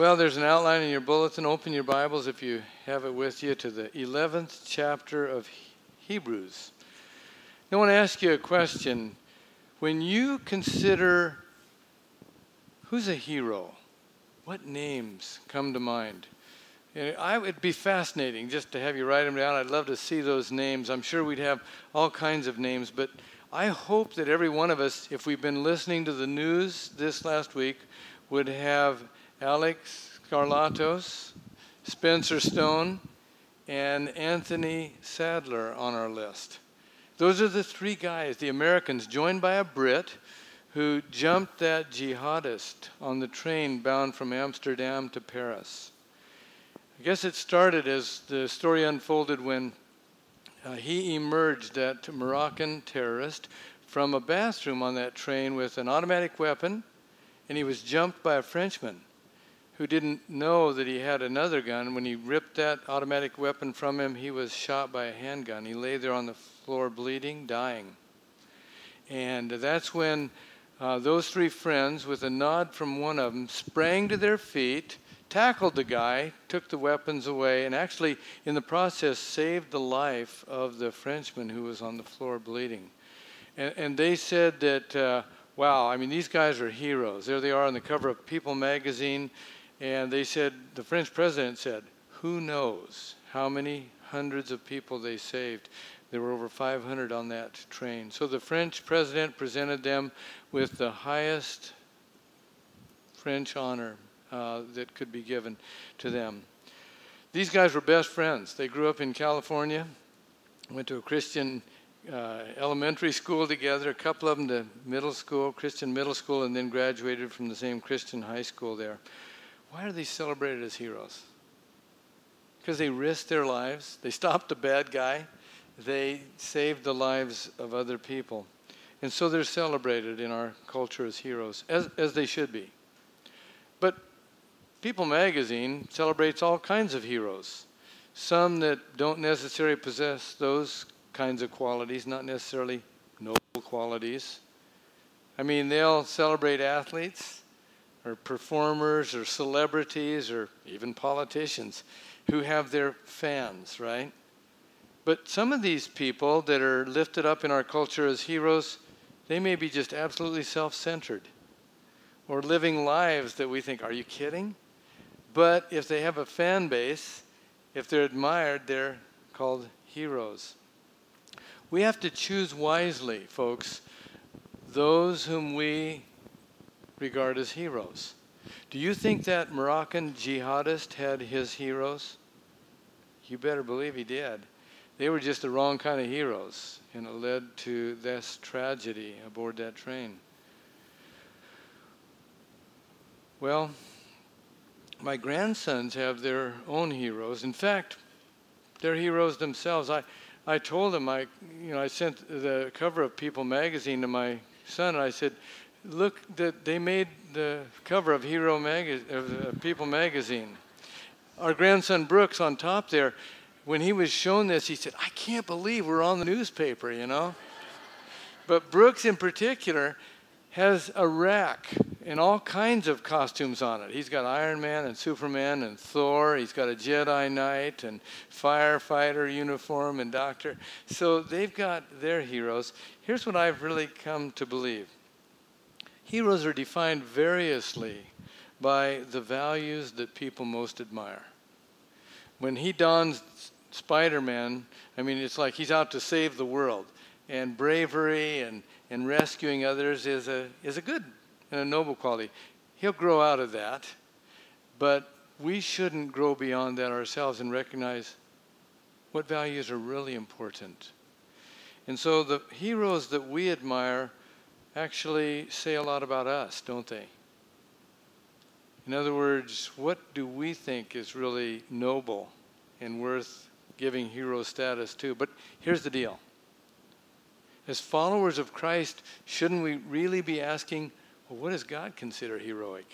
Well, there's an outline in your bulletin. Open your Bibles if you have it with you to the 11th chapter of Hebrews. I want to ask you a question. When you consider who's a hero, what names come to mind? I would be fascinating just to have you write them down. I'd love to see those names. I'm sure we'd have all kinds of names, but I hope that every one of us, if we've been listening to the news this last week, would have Alek Skarlatos, Spencer Stone, and Anthony Sadler on our list. Those are the three guys, the Americans, joined by a Brit who jumped that jihadist on the train bound from Amsterdam to Paris. I guess it started as the story unfolded when uh, he emerged, that Moroccan terrorist, from a bathroom on that train with an automatic weapon, and he was jumped by a Frenchman who didn't know that he had another gun. When he ripped that automatic weapon from him, he was shot by a handgun. He lay there on the floor bleeding, dying. And that's when uh, those three friends, with a nod from one of them, sprang to their feet, tackled the guy, took the weapons away, and actually, in the process, saved the life of the Frenchman who was on the floor bleeding. And, and they said that, uh, wow, I mean, these guys are heroes. There they are on the cover of People magazine. And they said, the French president said, who knows how many hundreds of people they saved. There were over 500 on that train. So the French president presented them with the highest French honor uh, that could be given to them. These guys were best friends. They grew up in California, went to a Christian uh, elementary school together, a couple of them to middle school, Christian middle school, and then graduated from the same Christian high school there. Why are they celebrated as heroes? Because they risked their lives, they stopped a bad guy, they saved the lives of other people. And so they're celebrated in our culture as heroes, as, as they should be. But People magazine celebrates all kinds of heroes. Some that don't necessarily possess those kinds of qualities, not necessarily noble qualities. I mean, they'll celebrate athletes, or performers or celebrities or even politicians who have their fans, right? But some of these people that are lifted up in our culture as heroes, they may be just absolutely self centered or living lives that we think, are you kidding? But if they have a fan base, if they're admired, they're called heroes. We have to choose wisely, folks, those whom we regard as heroes. Do you think that Moroccan jihadist had his heroes? You better believe he did. They were just the wrong kind of heroes, and it led to this tragedy aboard that train. Well, my grandsons have their own heroes. In fact, they're heroes themselves. I, I told them I, you know, I sent the cover of People magazine to my son, and I said, look that they made the cover of Hero Mag- of People magazine. Our grandson Brooks on top there, when he was shown this, he said, "I can't believe we're on the newspaper," you know. but Brooks in particular has a rack and all kinds of costumes on it. He's got Iron Man and Superman and Thor. He's got a Jedi Knight and firefighter uniform and doctor. So they've got their heroes. Here's what I've really come to believe Heroes are defined variously by the values that people most admire. When he dons Spider Man, I mean, it's like he's out to save the world. And bravery and, and rescuing others is a, is a good and a noble quality. He'll grow out of that, but we shouldn't grow beyond that ourselves and recognize what values are really important. And so the heroes that we admire actually say a lot about us, don't they? In other words, what do we think is really noble and worth giving hero status to? But here's the deal. As followers of Christ, shouldn't we really be asking, well, what does God consider heroic?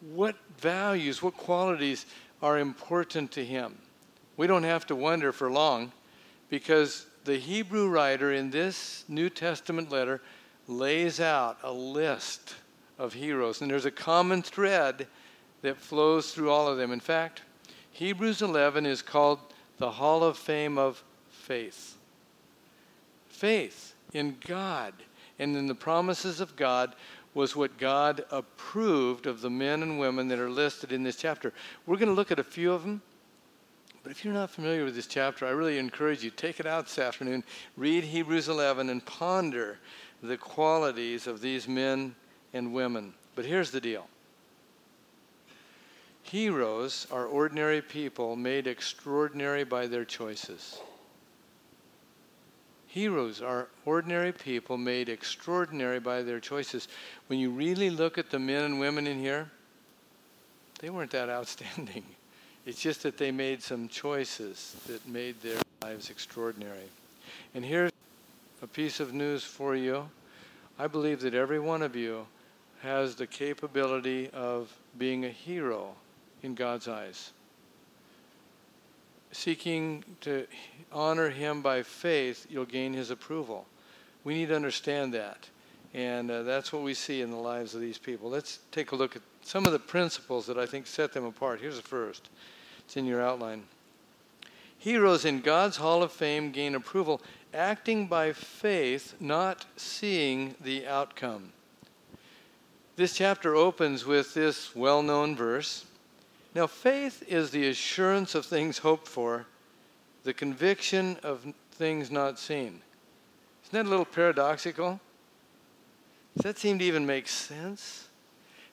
What values, what qualities are important to Him? We don't have to wonder for long because the Hebrew writer in this New Testament letter lays out a list of heroes. And there's a common thread that flows through all of them. In fact, Hebrews 11 is called the Hall of Fame of Faith. Faith in God and in the promises of God was what God approved of the men and women that are listed in this chapter. We're going to look at a few of them. But if you're not familiar with this chapter, I really encourage you take it out this afternoon, read Hebrews 11 and ponder the qualities of these men and women. But here's the deal. Heroes are ordinary people made extraordinary by their choices. Heroes are ordinary people made extraordinary by their choices. When you really look at the men and women in here, they weren't that outstanding. It's just that they made some choices that made their lives extraordinary. And here's a piece of news for you. I believe that every one of you has the capability of being a hero in God's eyes seeking to honor him by faith, you'll gain his approval. We need to understand that. And uh, that's what we see in the lives of these people. Let's take a look at some of the principles that I think set them apart. Here's the first it's in your outline. Heroes in God's Hall of Fame gain approval, acting by faith, not seeing the outcome. This chapter opens with this well known verse now, faith is the assurance of things hoped for, the conviction of things not seen. Isn't that a little paradoxical? Does that seem to even make sense?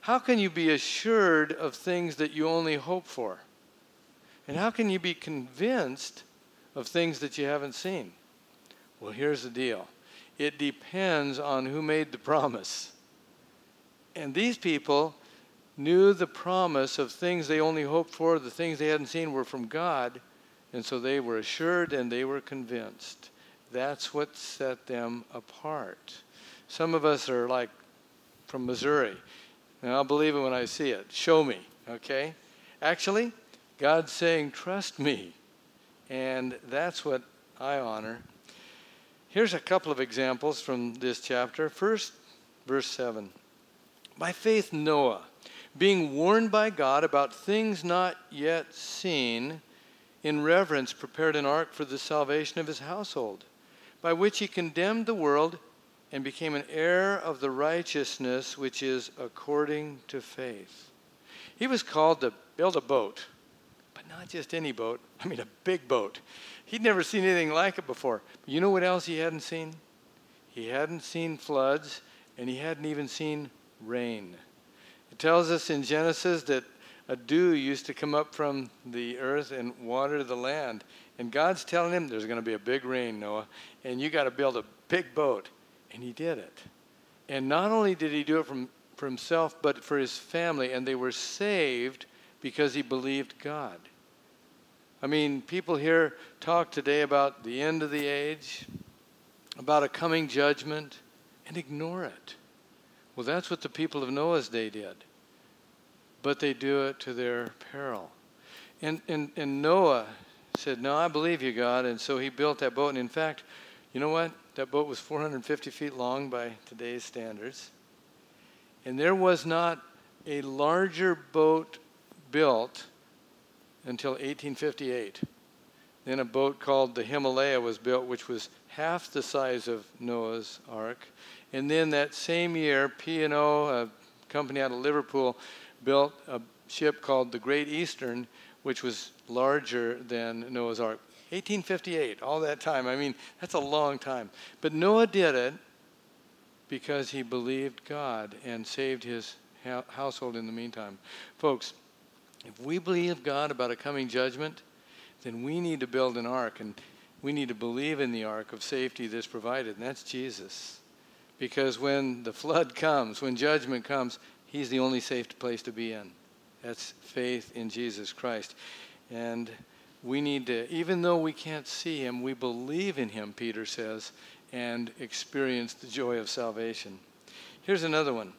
How can you be assured of things that you only hope for? And how can you be convinced of things that you haven't seen? Well, here's the deal it depends on who made the promise. And these people knew the promise of things they only hoped for, the things they hadn't seen were from God, and so they were assured and they were convinced. That's what set them apart. Some of us are like from Missouri, and I'll believe it when I see it. Show me, okay? Actually, God's saying, trust me. And that's what I honor. Here's a couple of examples from this chapter. First, verse 7. By faith, Noah being warned by God about things not yet seen, in reverence prepared an ark for the salvation of his household, by which he condemned the world and became an heir of the righteousness which is according to faith. He was called to build a boat, but not just any boat, I mean a big boat. He'd never seen anything like it before. But you know what else he hadn't seen? He hadn't seen floods, and he hadn't even seen rain. It tells us in Genesis that a dew used to come up from the earth and water the land. And God's telling him there's going to be a big rain, Noah, and you got to build a big boat. And he did it. And not only did he do it from, for himself, but for his family. And they were saved because he believed God. I mean, people here talk today about the end of the age, about a coming judgment, and ignore it. Well, that's what the people of Noah's day did. But they do it to their peril. And, and, and Noah said, No, I believe you, God. And so he built that boat. And in fact, you know what? That boat was 450 feet long by today's standards. And there was not a larger boat built until 1858. Then a boat called the Himalaya was built, which was half the size of Noah's Ark. And then that same year, P&O, a company out of Liverpool, built a ship called the Great Eastern, which was larger than Noah's Ark. 1858, all that time. I mean, that's a long time. But Noah did it because he believed God and saved his household in the meantime. Folks, if we believe God about a coming judgment, then we need to build an ark and we need to believe in the ark of safety that's provided, and that's Jesus. Because when the flood comes, when judgment comes, He's the only safe place to be in. That's faith in Jesus Christ. And we need to, even though we can't see Him, we believe in Him, Peter says, and experience the joy of salvation. Here's another one.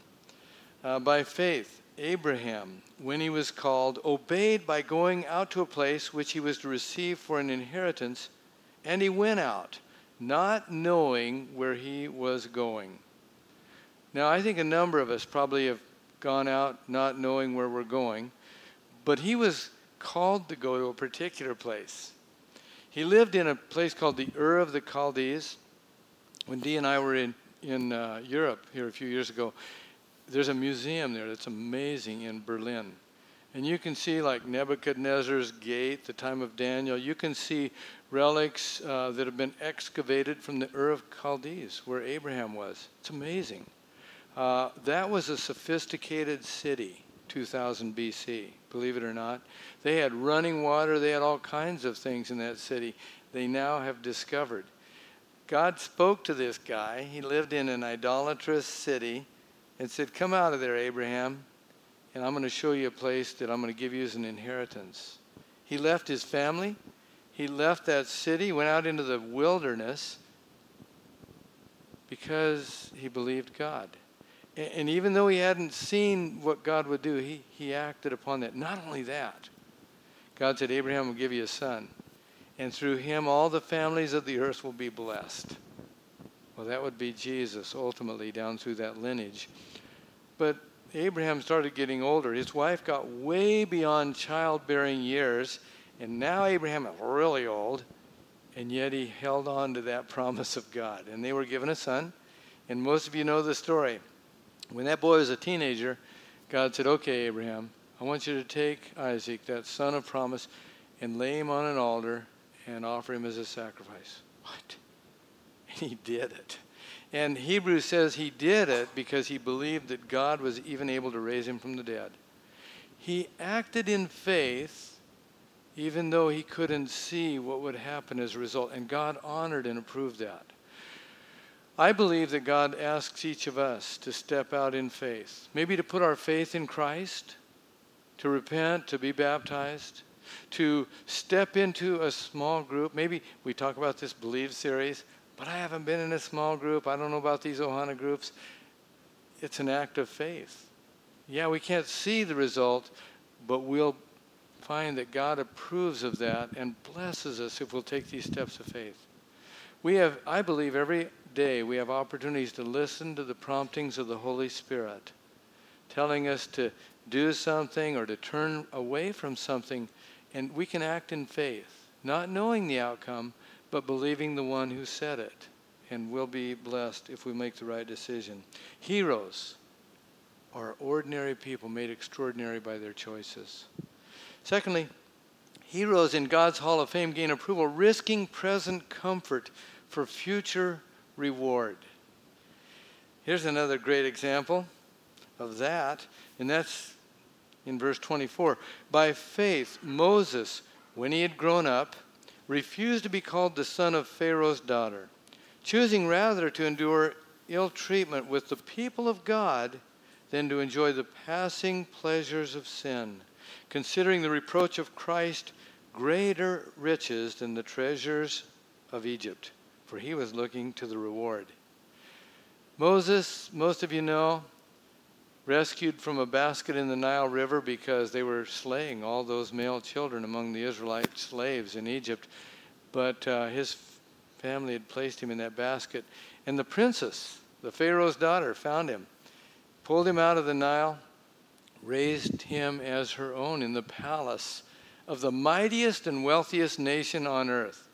Uh, by faith, Abraham, when he was called, obeyed by going out to a place which he was to receive for an inheritance, and he went out not knowing where he was going. Now, I think a number of us probably have gone out not knowing where we're going. But he was called to go to a particular place. He lived in a place called the Ur of the Chaldees. When Dee and I were in, in uh, Europe here a few years ago, there's a museum there that's amazing in Berlin. And you can see like Nebuchadnezzar's gate, the time of Daniel. You can see relics uh, that have been excavated from the Ur of Chaldees, where Abraham was. It's amazing. Uh, that was a sophisticated city, 2000 BC, believe it or not. They had running water, they had all kinds of things in that city they now have discovered. God spoke to this guy. He lived in an idolatrous city and said, Come out of there, Abraham, and I'm going to show you a place that I'm going to give you as an inheritance. He left his family, he left that city, went out into the wilderness because he believed God. And even though he hadn't seen what God would do, he, he acted upon that. Not only that, God said, Abraham will give you a son, and through him all the families of the earth will be blessed. Well, that would be Jesus ultimately down through that lineage. But Abraham started getting older. His wife got way beyond childbearing years, and now Abraham is really old, and yet he held on to that promise of God. And they were given a son, and most of you know the story. When that boy was a teenager, God said, Okay, Abraham, I want you to take Isaac, that son of promise, and lay him on an altar and offer him as a sacrifice. What? He did it. And Hebrews says he did it because he believed that God was even able to raise him from the dead. He acted in faith even though he couldn't see what would happen as a result. And God honored and approved that. I believe that God asks each of us to step out in faith, maybe to put our faith in Christ, to repent, to be baptized, to step into a small group. Maybe we talk about this Believe series, but I haven't been in a small group. I don't know about these Ohana groups. It's an act of faith. Yeah, we can't see the result, but we'll find that God approves of that and blesses us if we'll take these steps of faith. We have, I believe, every day we have opportunities to listen to the promptings of the Holy Spirit, telling us to do something or to turn away from something, and we can act in faith, not knowing the outcome, but believing the one who said it. And we'll be blessed if we make the right decision. Heroes are ordinary people made extraordinary by their choices. Secondly, heroes in God's Hall of Fame gain approval, risking present comfort for future reward. Here's another great example of that, and that's in verse 24. By faith, Moses, when he had grown up, refused to be called the son of Pharaoh's daughter, choosing rather to endure ill treatment with the people of God than to enjoy the passing pleasures of sin, considering the reproach of Christ greater riches than the treasures of Egypt for he was looking to the reward. Moses, most of you know, rescued from a basket in the Nile River because they were slaying all those male children among the Israelite slaves in Egypt. But uh, his family had placed him in that basket. And the princess, the Pharaoh's daughter, found him, pulled him out of the Nile, raised him as her own in the palace of the mightiest and wealthiest nation on earth.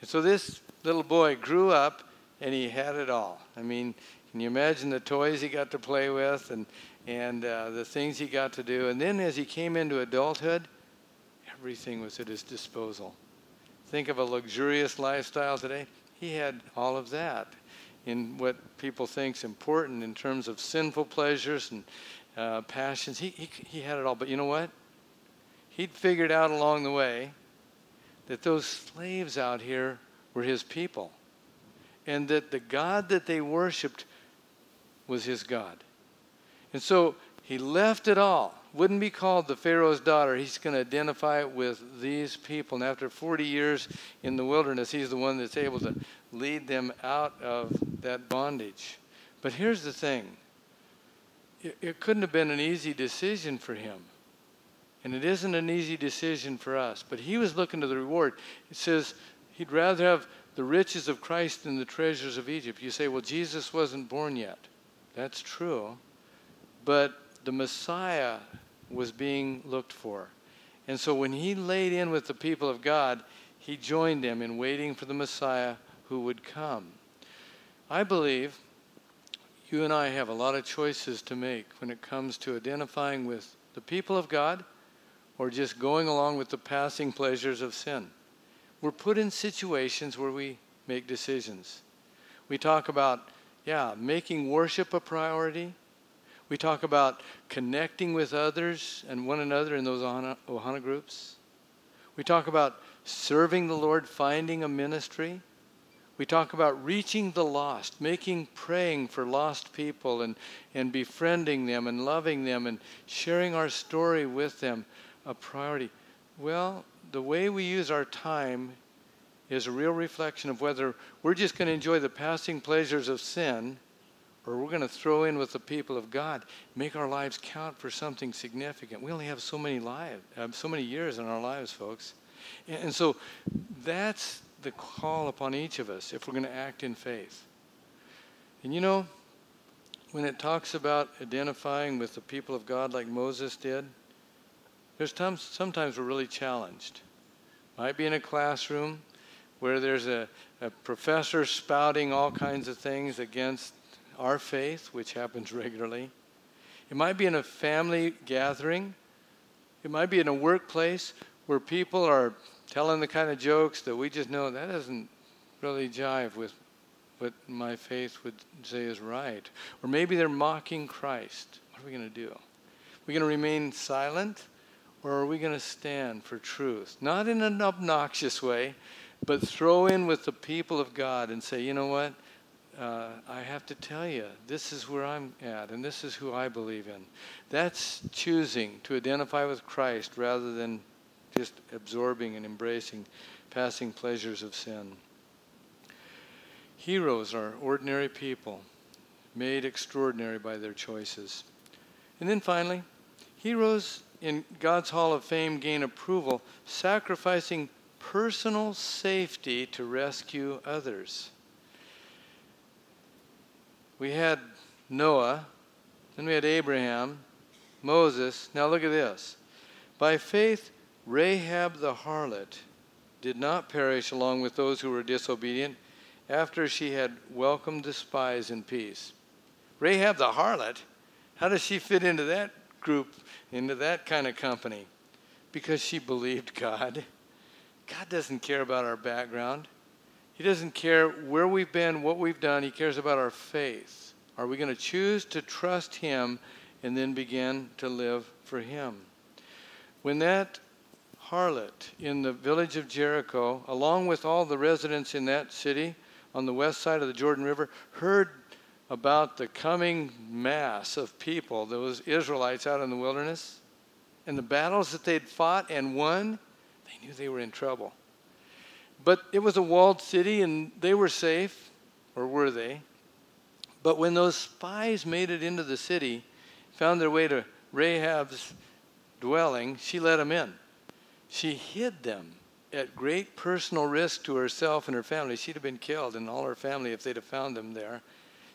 And so this little boy grew up and he had it all. I mean, can you imagine the toys he got to play with and, and uh, the things he got to do? And then as he came into adulthood, everything was at his disposal. Think of a luxurious lifestyle today. He had all of that in what people think is important in terms of sinful pleasures and uh, passions. He, he, he had it all. But you know what? He'd figured out along the way that those slaves out here were his people. And that the God that they worshiped was his God. And so he left it all. Wouldn't be called the Pharaoh's daughter. He's going to identify with these people. And after 40 years in the wilderness, he's the one that's able to lead them out of that bondage. But here's the thing it, it couldn't have been an easy decision for him. And it isn't an easy decision for us. But he was looking to the reward. It says, He'd rather have the riches of Christ than the treasures of Egypt. You say, well, Jesus wasn't born yet. That's true. But the Messiah was being looked for. And so when he laid in with the people of God, he joined them in waiting for the Messiah who would come. I believe you and I have a lot of choices to make when it comes to identifying with the people of God or just going along with the passing pleasures of sin. We're put in situations where we make decisions. We talk about, yeah, making worship a priority. We talk about connecting with others and one another in those Ohana, Ohana groups. We talk about serving the Lord, finding a ministry. We talk about reaching the lost, making praying for lost people and, and befriending them and loving them and sharing our story with them a priority. Well, the way we use our time is a real reflection of whether we're just going to enjoy the passing pleasures of sin or we're going to throw in with the people of God, make our lives count for something significant. We only have so many lives, uh, so many years in our lives, folks. And, and so that's the call upon each of us if we're going to act in faith. And you know, when it talks about identifying with the people of God like Moses did, there's times, sometimes we're really challenged. Might be in a classroom where there's a, a professor spouting all kinds of things against our faith, which happens regularly. It might be in a family gathering. It might be in a workplace where people are telling the kind of jokes that we just know that doesn't really jive with what my faith would say is right. Or maybe they're mocking Christ. What are we going to do? Are we going to remain silent? Or are we going to stand for truth? Not in an obnoxious way, but throw in with the people of God and say, you know what? Uh, I have to tell you, this is where I'm at, and this is who I believe in. That's choosing to identify with Christ rather than just absorbing and embracing passing pleasures of sin. Heroes are ordinary people, made extraordinary by their choices. And then finally, heroes in God's Hall of Fame gain approval, sacrificing personal safety to rescue others. We had Noah, then we had Abraham, Moses. Now look at this. By faith, Rahab the harlot did not perish along with those who were disobedient after she had welcomed the spies in peace. Rahab the harlot, how does she fit into that group, into that kind of company? Because she believed God. God doesn't care about our background. He doesn't care where we've been, what we've done. He cares about our faith. Are we going to choose to trust Him and then begin to live for Him? When that harlot in the village of Jericho, along with all the residents in that city on the west side of the Jordan River, heard about the coming mass of people, those Israelites out in the wilderness, and the battles that they'd fought and won, they knew they were in trouble. But it was a walled city and they were safe, or were they? But when those spies made it into the city, found their way to Rahab's dwelling, she let them in. She hid them at great personal risk to herself and her family. She'd have been killed and all her family if they'd have found them there.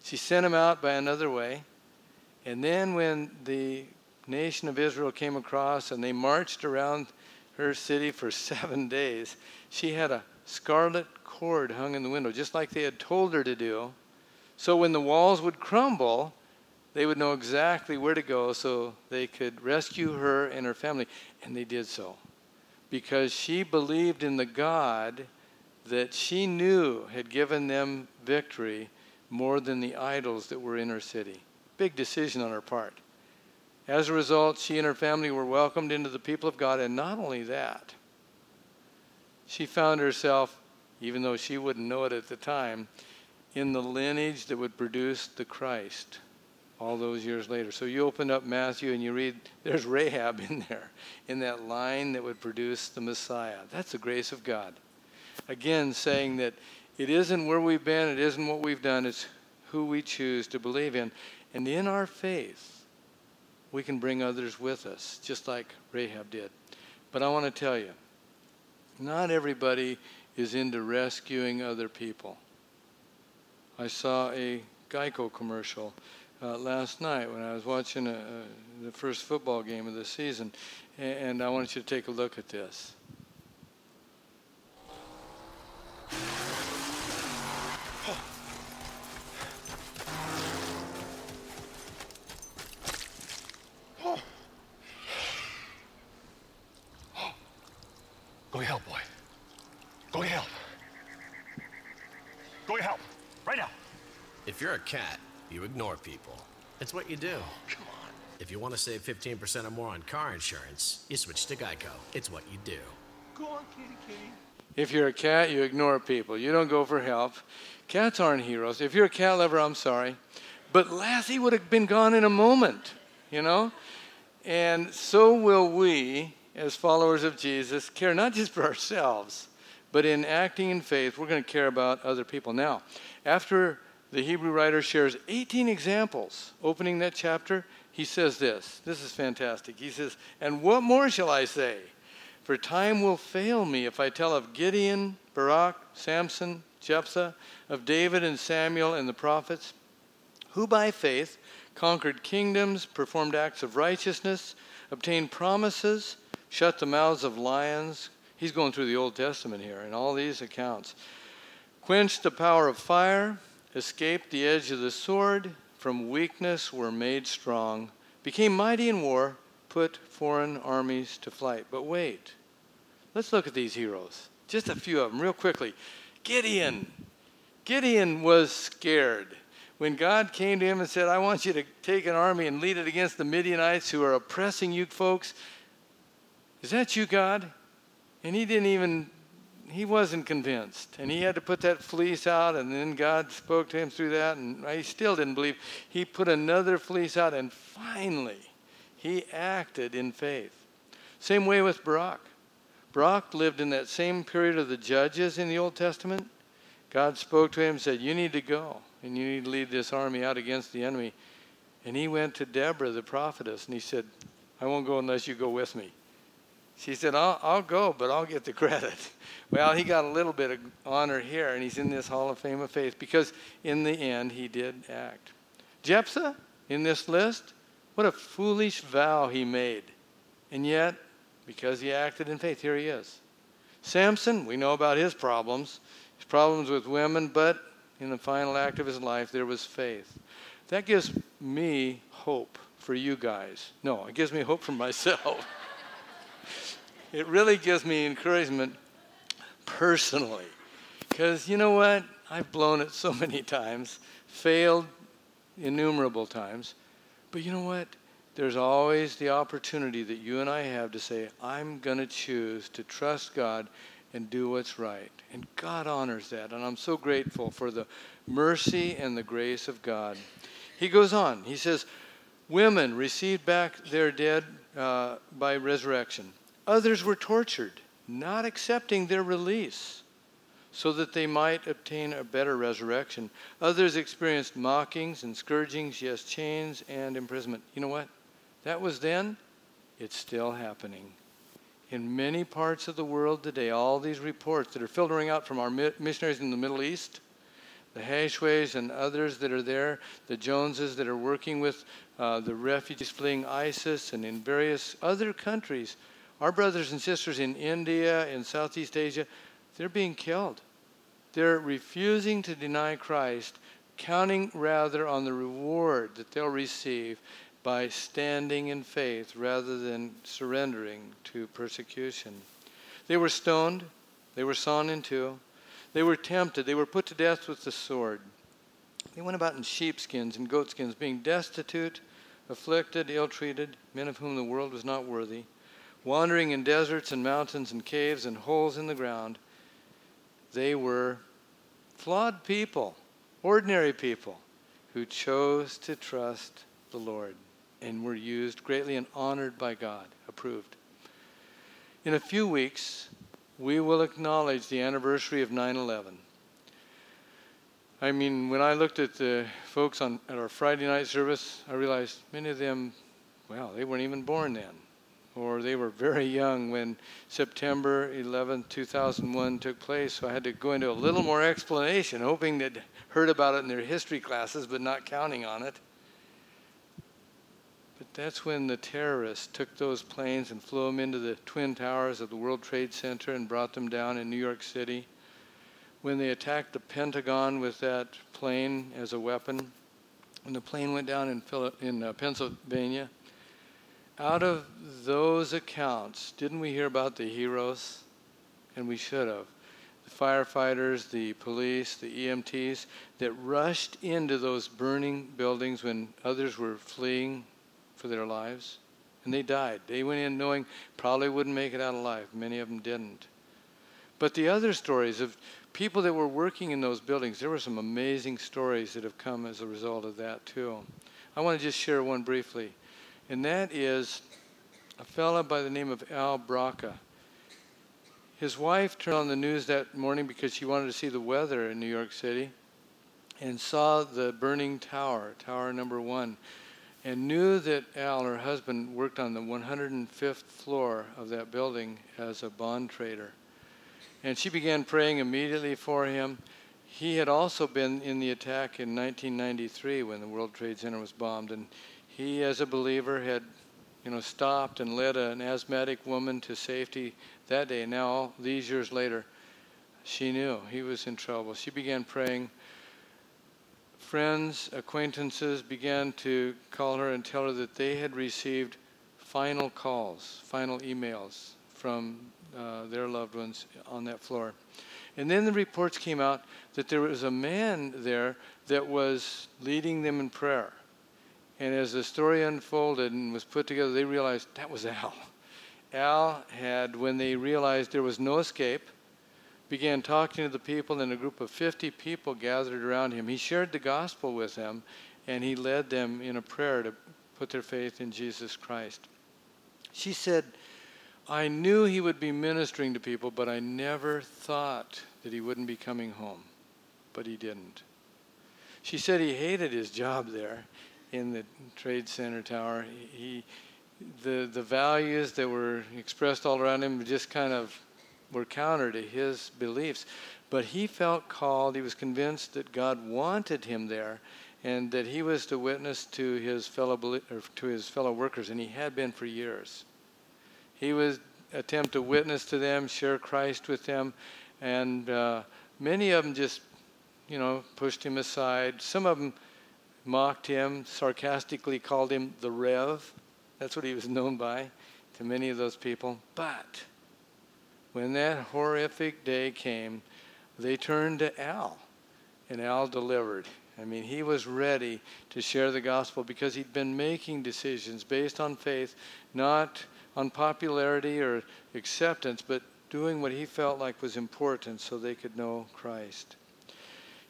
She sent them out by another way. And then when the nation of Israel came across and they marched around her city for seven days, she had a scarlet cord hung in the window, just like they had told her to do. So when the walls would crumble, they would know exactly where to go so they could rescue her and her family. And they did so because she believed in the God that she knew had given them victory more than the idols that were in her city. Big decision on her part. As a result, she and her family were welcomed into the people of God, and not only that, she found herself, even though she wouldn't know it at the time, in the lineage that would produce the Christ all those years later. So you open up Matthew and you read, there's Rahab in there, in that line that would produce the Messiah. That's the grace of God. Again, saying that it isn't where we've been, it isn't what we've done, it's who we choose to believe in. And in our faith, we can bring others with us, just like Rahab did. But I want to tell you, not everybody is into rescuing other people. I saw a Geico commercial uh, last night when I was watching a, a, the first football game of the season, and I want you to take a look at this. Go get help, boy. Go get help. Go get help. Right now. If you're a cat, you ignore people. It's what you do. Oh, come on. If you want to save 15% or more on car insurance, you switch to Geico. It's what you do. Go on, kitty, kitty. If you're a cat, you ignore people. You don't go for help. Cats aren't heroes. If you're a cat lover, I'm sorry. But Lassie would have been gone in a moment, you know? And so will we, as followers of Jesus, care not just for ourselves, but in acting in faith, we're going to care about other people. Now, after the Hebrew writer shares 18 examples opening that chapter, he says this. This is fantastic. He says, And what more shall I say? For time will fail me if I tell of Gideon, Barak, Samson, Jephthah, of David and Samuel and the prophets, who by faith conquered kingdoms, performed acts of righteousness, obtained promises, shut the mouths of lions. He's going through the Old Testament here in all these accounts. Quenched the power of fire, escaped the edge of the sword, from weakness were made strong, became mighty in war, put foreign armies to flight. But wait, let's look at these heroes. Just a few of them, real quickly. Gideon. Gideon was scared. When God came to him and said, I want you to take an army and lead it against the Midianites who are oppressing you folks, is that you, God? And he didn't even, he wasn't convinced. And he had to put that fleece out, and then God spoke to him through that, and he still didn't believe. He put another fleece out, and finally, he acted in faith. Same way with Barak. Barak lived in that same period of the judges in the Old Testament. God spoke to him and said, You need to go, and you need to lead this army out against the enemy. And he went to Deborah, the prophetess, and he said, I won't go unless you go with me. She said, I'll, I'll go, but I'll get the credit. Well, he got a little bit of honor here, and he's in this Hall of Fame of Faith because in the end, he did act. Jephthah, in this list, what a foolish vow he made. And yet, because he acted in faith, here he is. Samson, we know about his problems, his problems with women, but in the final act of his life, there was faith. That gives me hope for you guys. No, it gives me hope for myself. it really gives me encouragement personally. Because you know what? I've blown it so many times, failed innumerable times. But you know what? There's always the opportunity that you and I have to say, I'm going to choose to trust God and do what's right. And God honors that. And I'm so grateful for the mercy and the grace of God. He goes on. He says, Women received back their dead uh, by resurrection. Others were tortured, not accepting their release so that they might obtain a better resurrection. Others experienced mockings and scourgings, yes, chains and imprisonment. You know what? That was then, it's still happening. In many parts of the world today, all these reports that are filtering out from our missionaries in the Middle East, the Hashways and others that are there, the Joneses that are working with uh, the refugees fleeing ISIS and in various other countries, our brothers and sisters in India, in Southeast Asia, they're being killed. They're refusing to deny Christ, counting rather on the reward that they'll receive by standing in faith rather than surrendering to persecution. They were stoned, they were sawn in two, they were tempted, they were put to death with the sword. They went about in sheepskins and goatskins, being destitute, afflicted, ill treated, men of whom the world was not worthy, wandering in deserts and mountains and caves and holes in the ground. They were flawed people, ordinary people, who chose to trust the Lord and were used greatly and honored by God, approved. In a few weeks, we will acknowledge the anniversary of 9 11. I mean, when I looked at the folks on, at our Friday night service, I realized many of them, well, they weren't even born then. Or they were very young when September 11, 2001 took place. So I had to go into a little more explanation, hoping they'd heard about it in their history classes, but not counting on it. But that's when the terrorists took those planes and flew them into the Twin Towers of the World Trade Center and brought them down in New York City. When they attacked the Pentagon with that plane as a weapon, when the plane went down in, uh, Pennsylvania, out of those accounts, didn't we hear about the heroes? And we should have. The firefighters, the police, the EMTs that rushed into those burning buildings when others were fleeing for their lives. And they died. They went in knowing probably wouldn't make it out alive. Many of them didn't. But the other stories of people that were working in those buildings, there were some amazing stories that have come as a result of that, too. I want to just share one briefly and that is a fellow by the name of Al Braca. His wife turned on the news that morning because she wanted to see the weather in New York City and saw the burning tower, tower number one, and knew that Al, her husband, worked on the 105th floor of that building as a bond trader. And she began praying immediately for him. He had also been in the attack in 1993 when the World Trade Center was bombed, and he, as a believer, had you know, stopped and led an asthmatic woman to safety that day. Now, these years later, she knew he was in trouble. She began praying. Friends, acquaintances began to call her and tell her that they had received final calls, final emails from uh, their loved ones on that floor. And then the reports came out that there was a man there that was leading them in prayer. And as the story unfolded and was put together, they realized that was Al. Al had, when they realized there was no escape, began talking to the people, and a group of 50 people gathered around him. He shared the gospel with them, and he led them in a prayer to put their faith in Jesus Christ. She said, I knew he would be ministering to people, but I never thought that he wouldn't be coming home. But he didn't. She said he hated his job there in the Trade Center tower. He, the the values that were expressed all around him just kind of were counter to his beliefs. But he felt called. He was convinced that God wanted him there, and that he was to witness to his fellow to his fellow workers, and he had been for years. He was attempt to witness to them, share Christ with them, and uh, many of them just, you know, pushed him aside. Some of them mocked him, sarcastically called him the Rev. That's what he was known by to many of those people. But when that horrific day came, they turned to Al, and Al delivered. I mean, he was ready to share the gospel because he'd been making decisions based on faith, not on popularity or acceptance, but doing what he felt like was important so they could know Christ.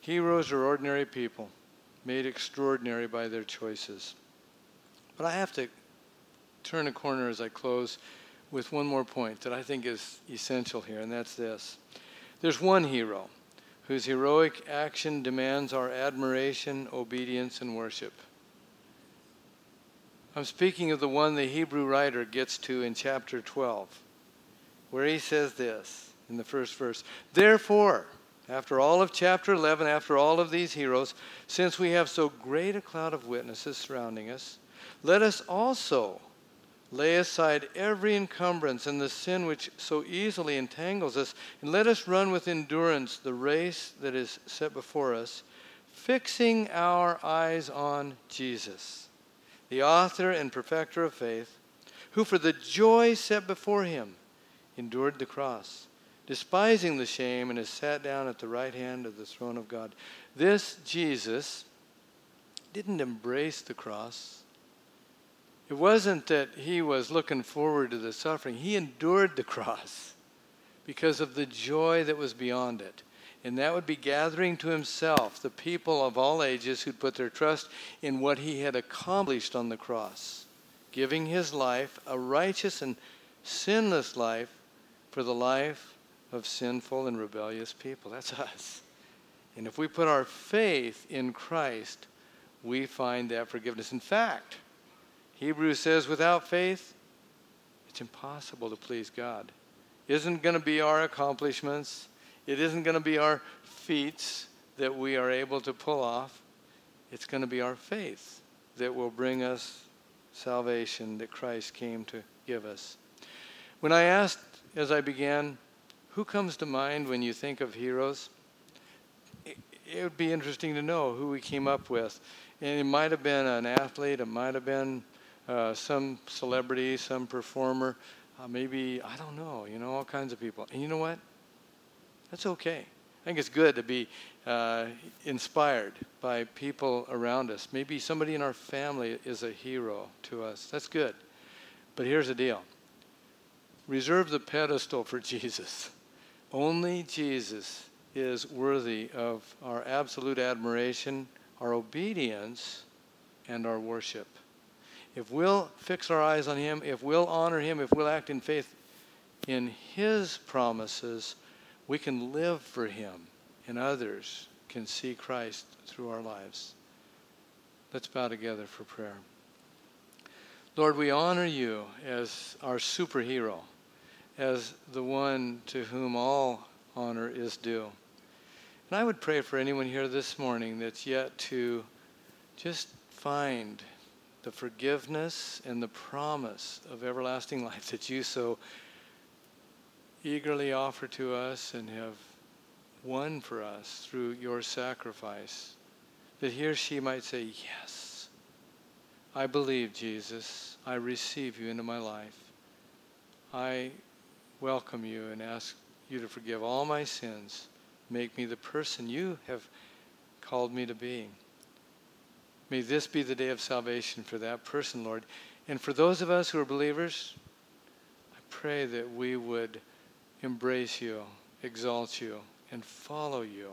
Heroes are ordinary people made extraordinary by their choices. But I have to turn a corner as I close with one more point that I think is essential here, and that's this. There's one hero whose heroic action demands our admiration, obedience, and worship. I'm speaking of the one the Hebrew writer gets to in chapter 12, where he says this in the first verse Therefore, after all of chapter 11, after all of these heroes, since we have so great a cloud of witnesses surrounding us, let us also lay aside every encumbrance and the sin which so easily entangles us, and let us run with endurance the race that is set before us, fixing our eyes on Jesus, the author and perfecter of faith, who for the joy set before him endured the cross despising the shame, and has sat down at the right hand of the throne of God. This Jesus didn't embrace the cross. It wasn't that he was looking forward to the suffering, he endured the cross because of the joy that was beyond it. And that would be gathering to himself the people of all ages who'd put their trust in what he had accomplished on the cross, giving his life, a righteous and sinless life, for the life of sinful and rebellious people. That's us. And if we put our faith in Christ, we find that forgiveness. In fact, Hebrews says without faith, it's impossible to please God. It isn't going to be our accomplishments, it isn't going to be our feats that we are able to pull off. It's going to be our faith that will bring us salvation that Christ came to give us. When I asked as I began, who comes to mind when you think of heroes? It would be interesting to know who we came up with. And it might have been an athlete, it might have been uh, some celebrity, some performer, uh, maybe, I don't know, you know, all kinds of people. And you know what? That's okay. I think it's good to be uh, inspired by people around us. Maybe somebody in our family is a hero to us. That's good. But here's the deal reserve the pedestal for Jesus. Only Jesus is worthy of our absolute admiration, our obedience, and our worship. If we'll fix our eyes on Him, if we'll honor Him, if we'll act in faith in His promises, we can live for Him, and others can see Christ through our lives. Let's bow together for prayer. Lord, we honor you as our superhero, as the one to whom all honor is due. And I would pray for anyone here this morning that's yet to just find the forgiveness and the promise of everlasting life that you so eagerly offer to us and have won for us through your sacrifice, that he or she might say, Yes, I believe, Jesus. I receive you into my life. I welcome you and ask you to forgive all my sins. Make me the person you have called me to be. May this be the day of salvation for that person, Lord. And for those of us who are believers, I pray that we would embrace you, exalt you, and follow you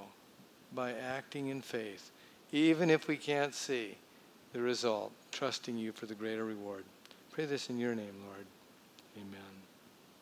by acting in faith, even if we can't see the result, trusting you for the greater reward. Pray this in your name, Lord. Amen.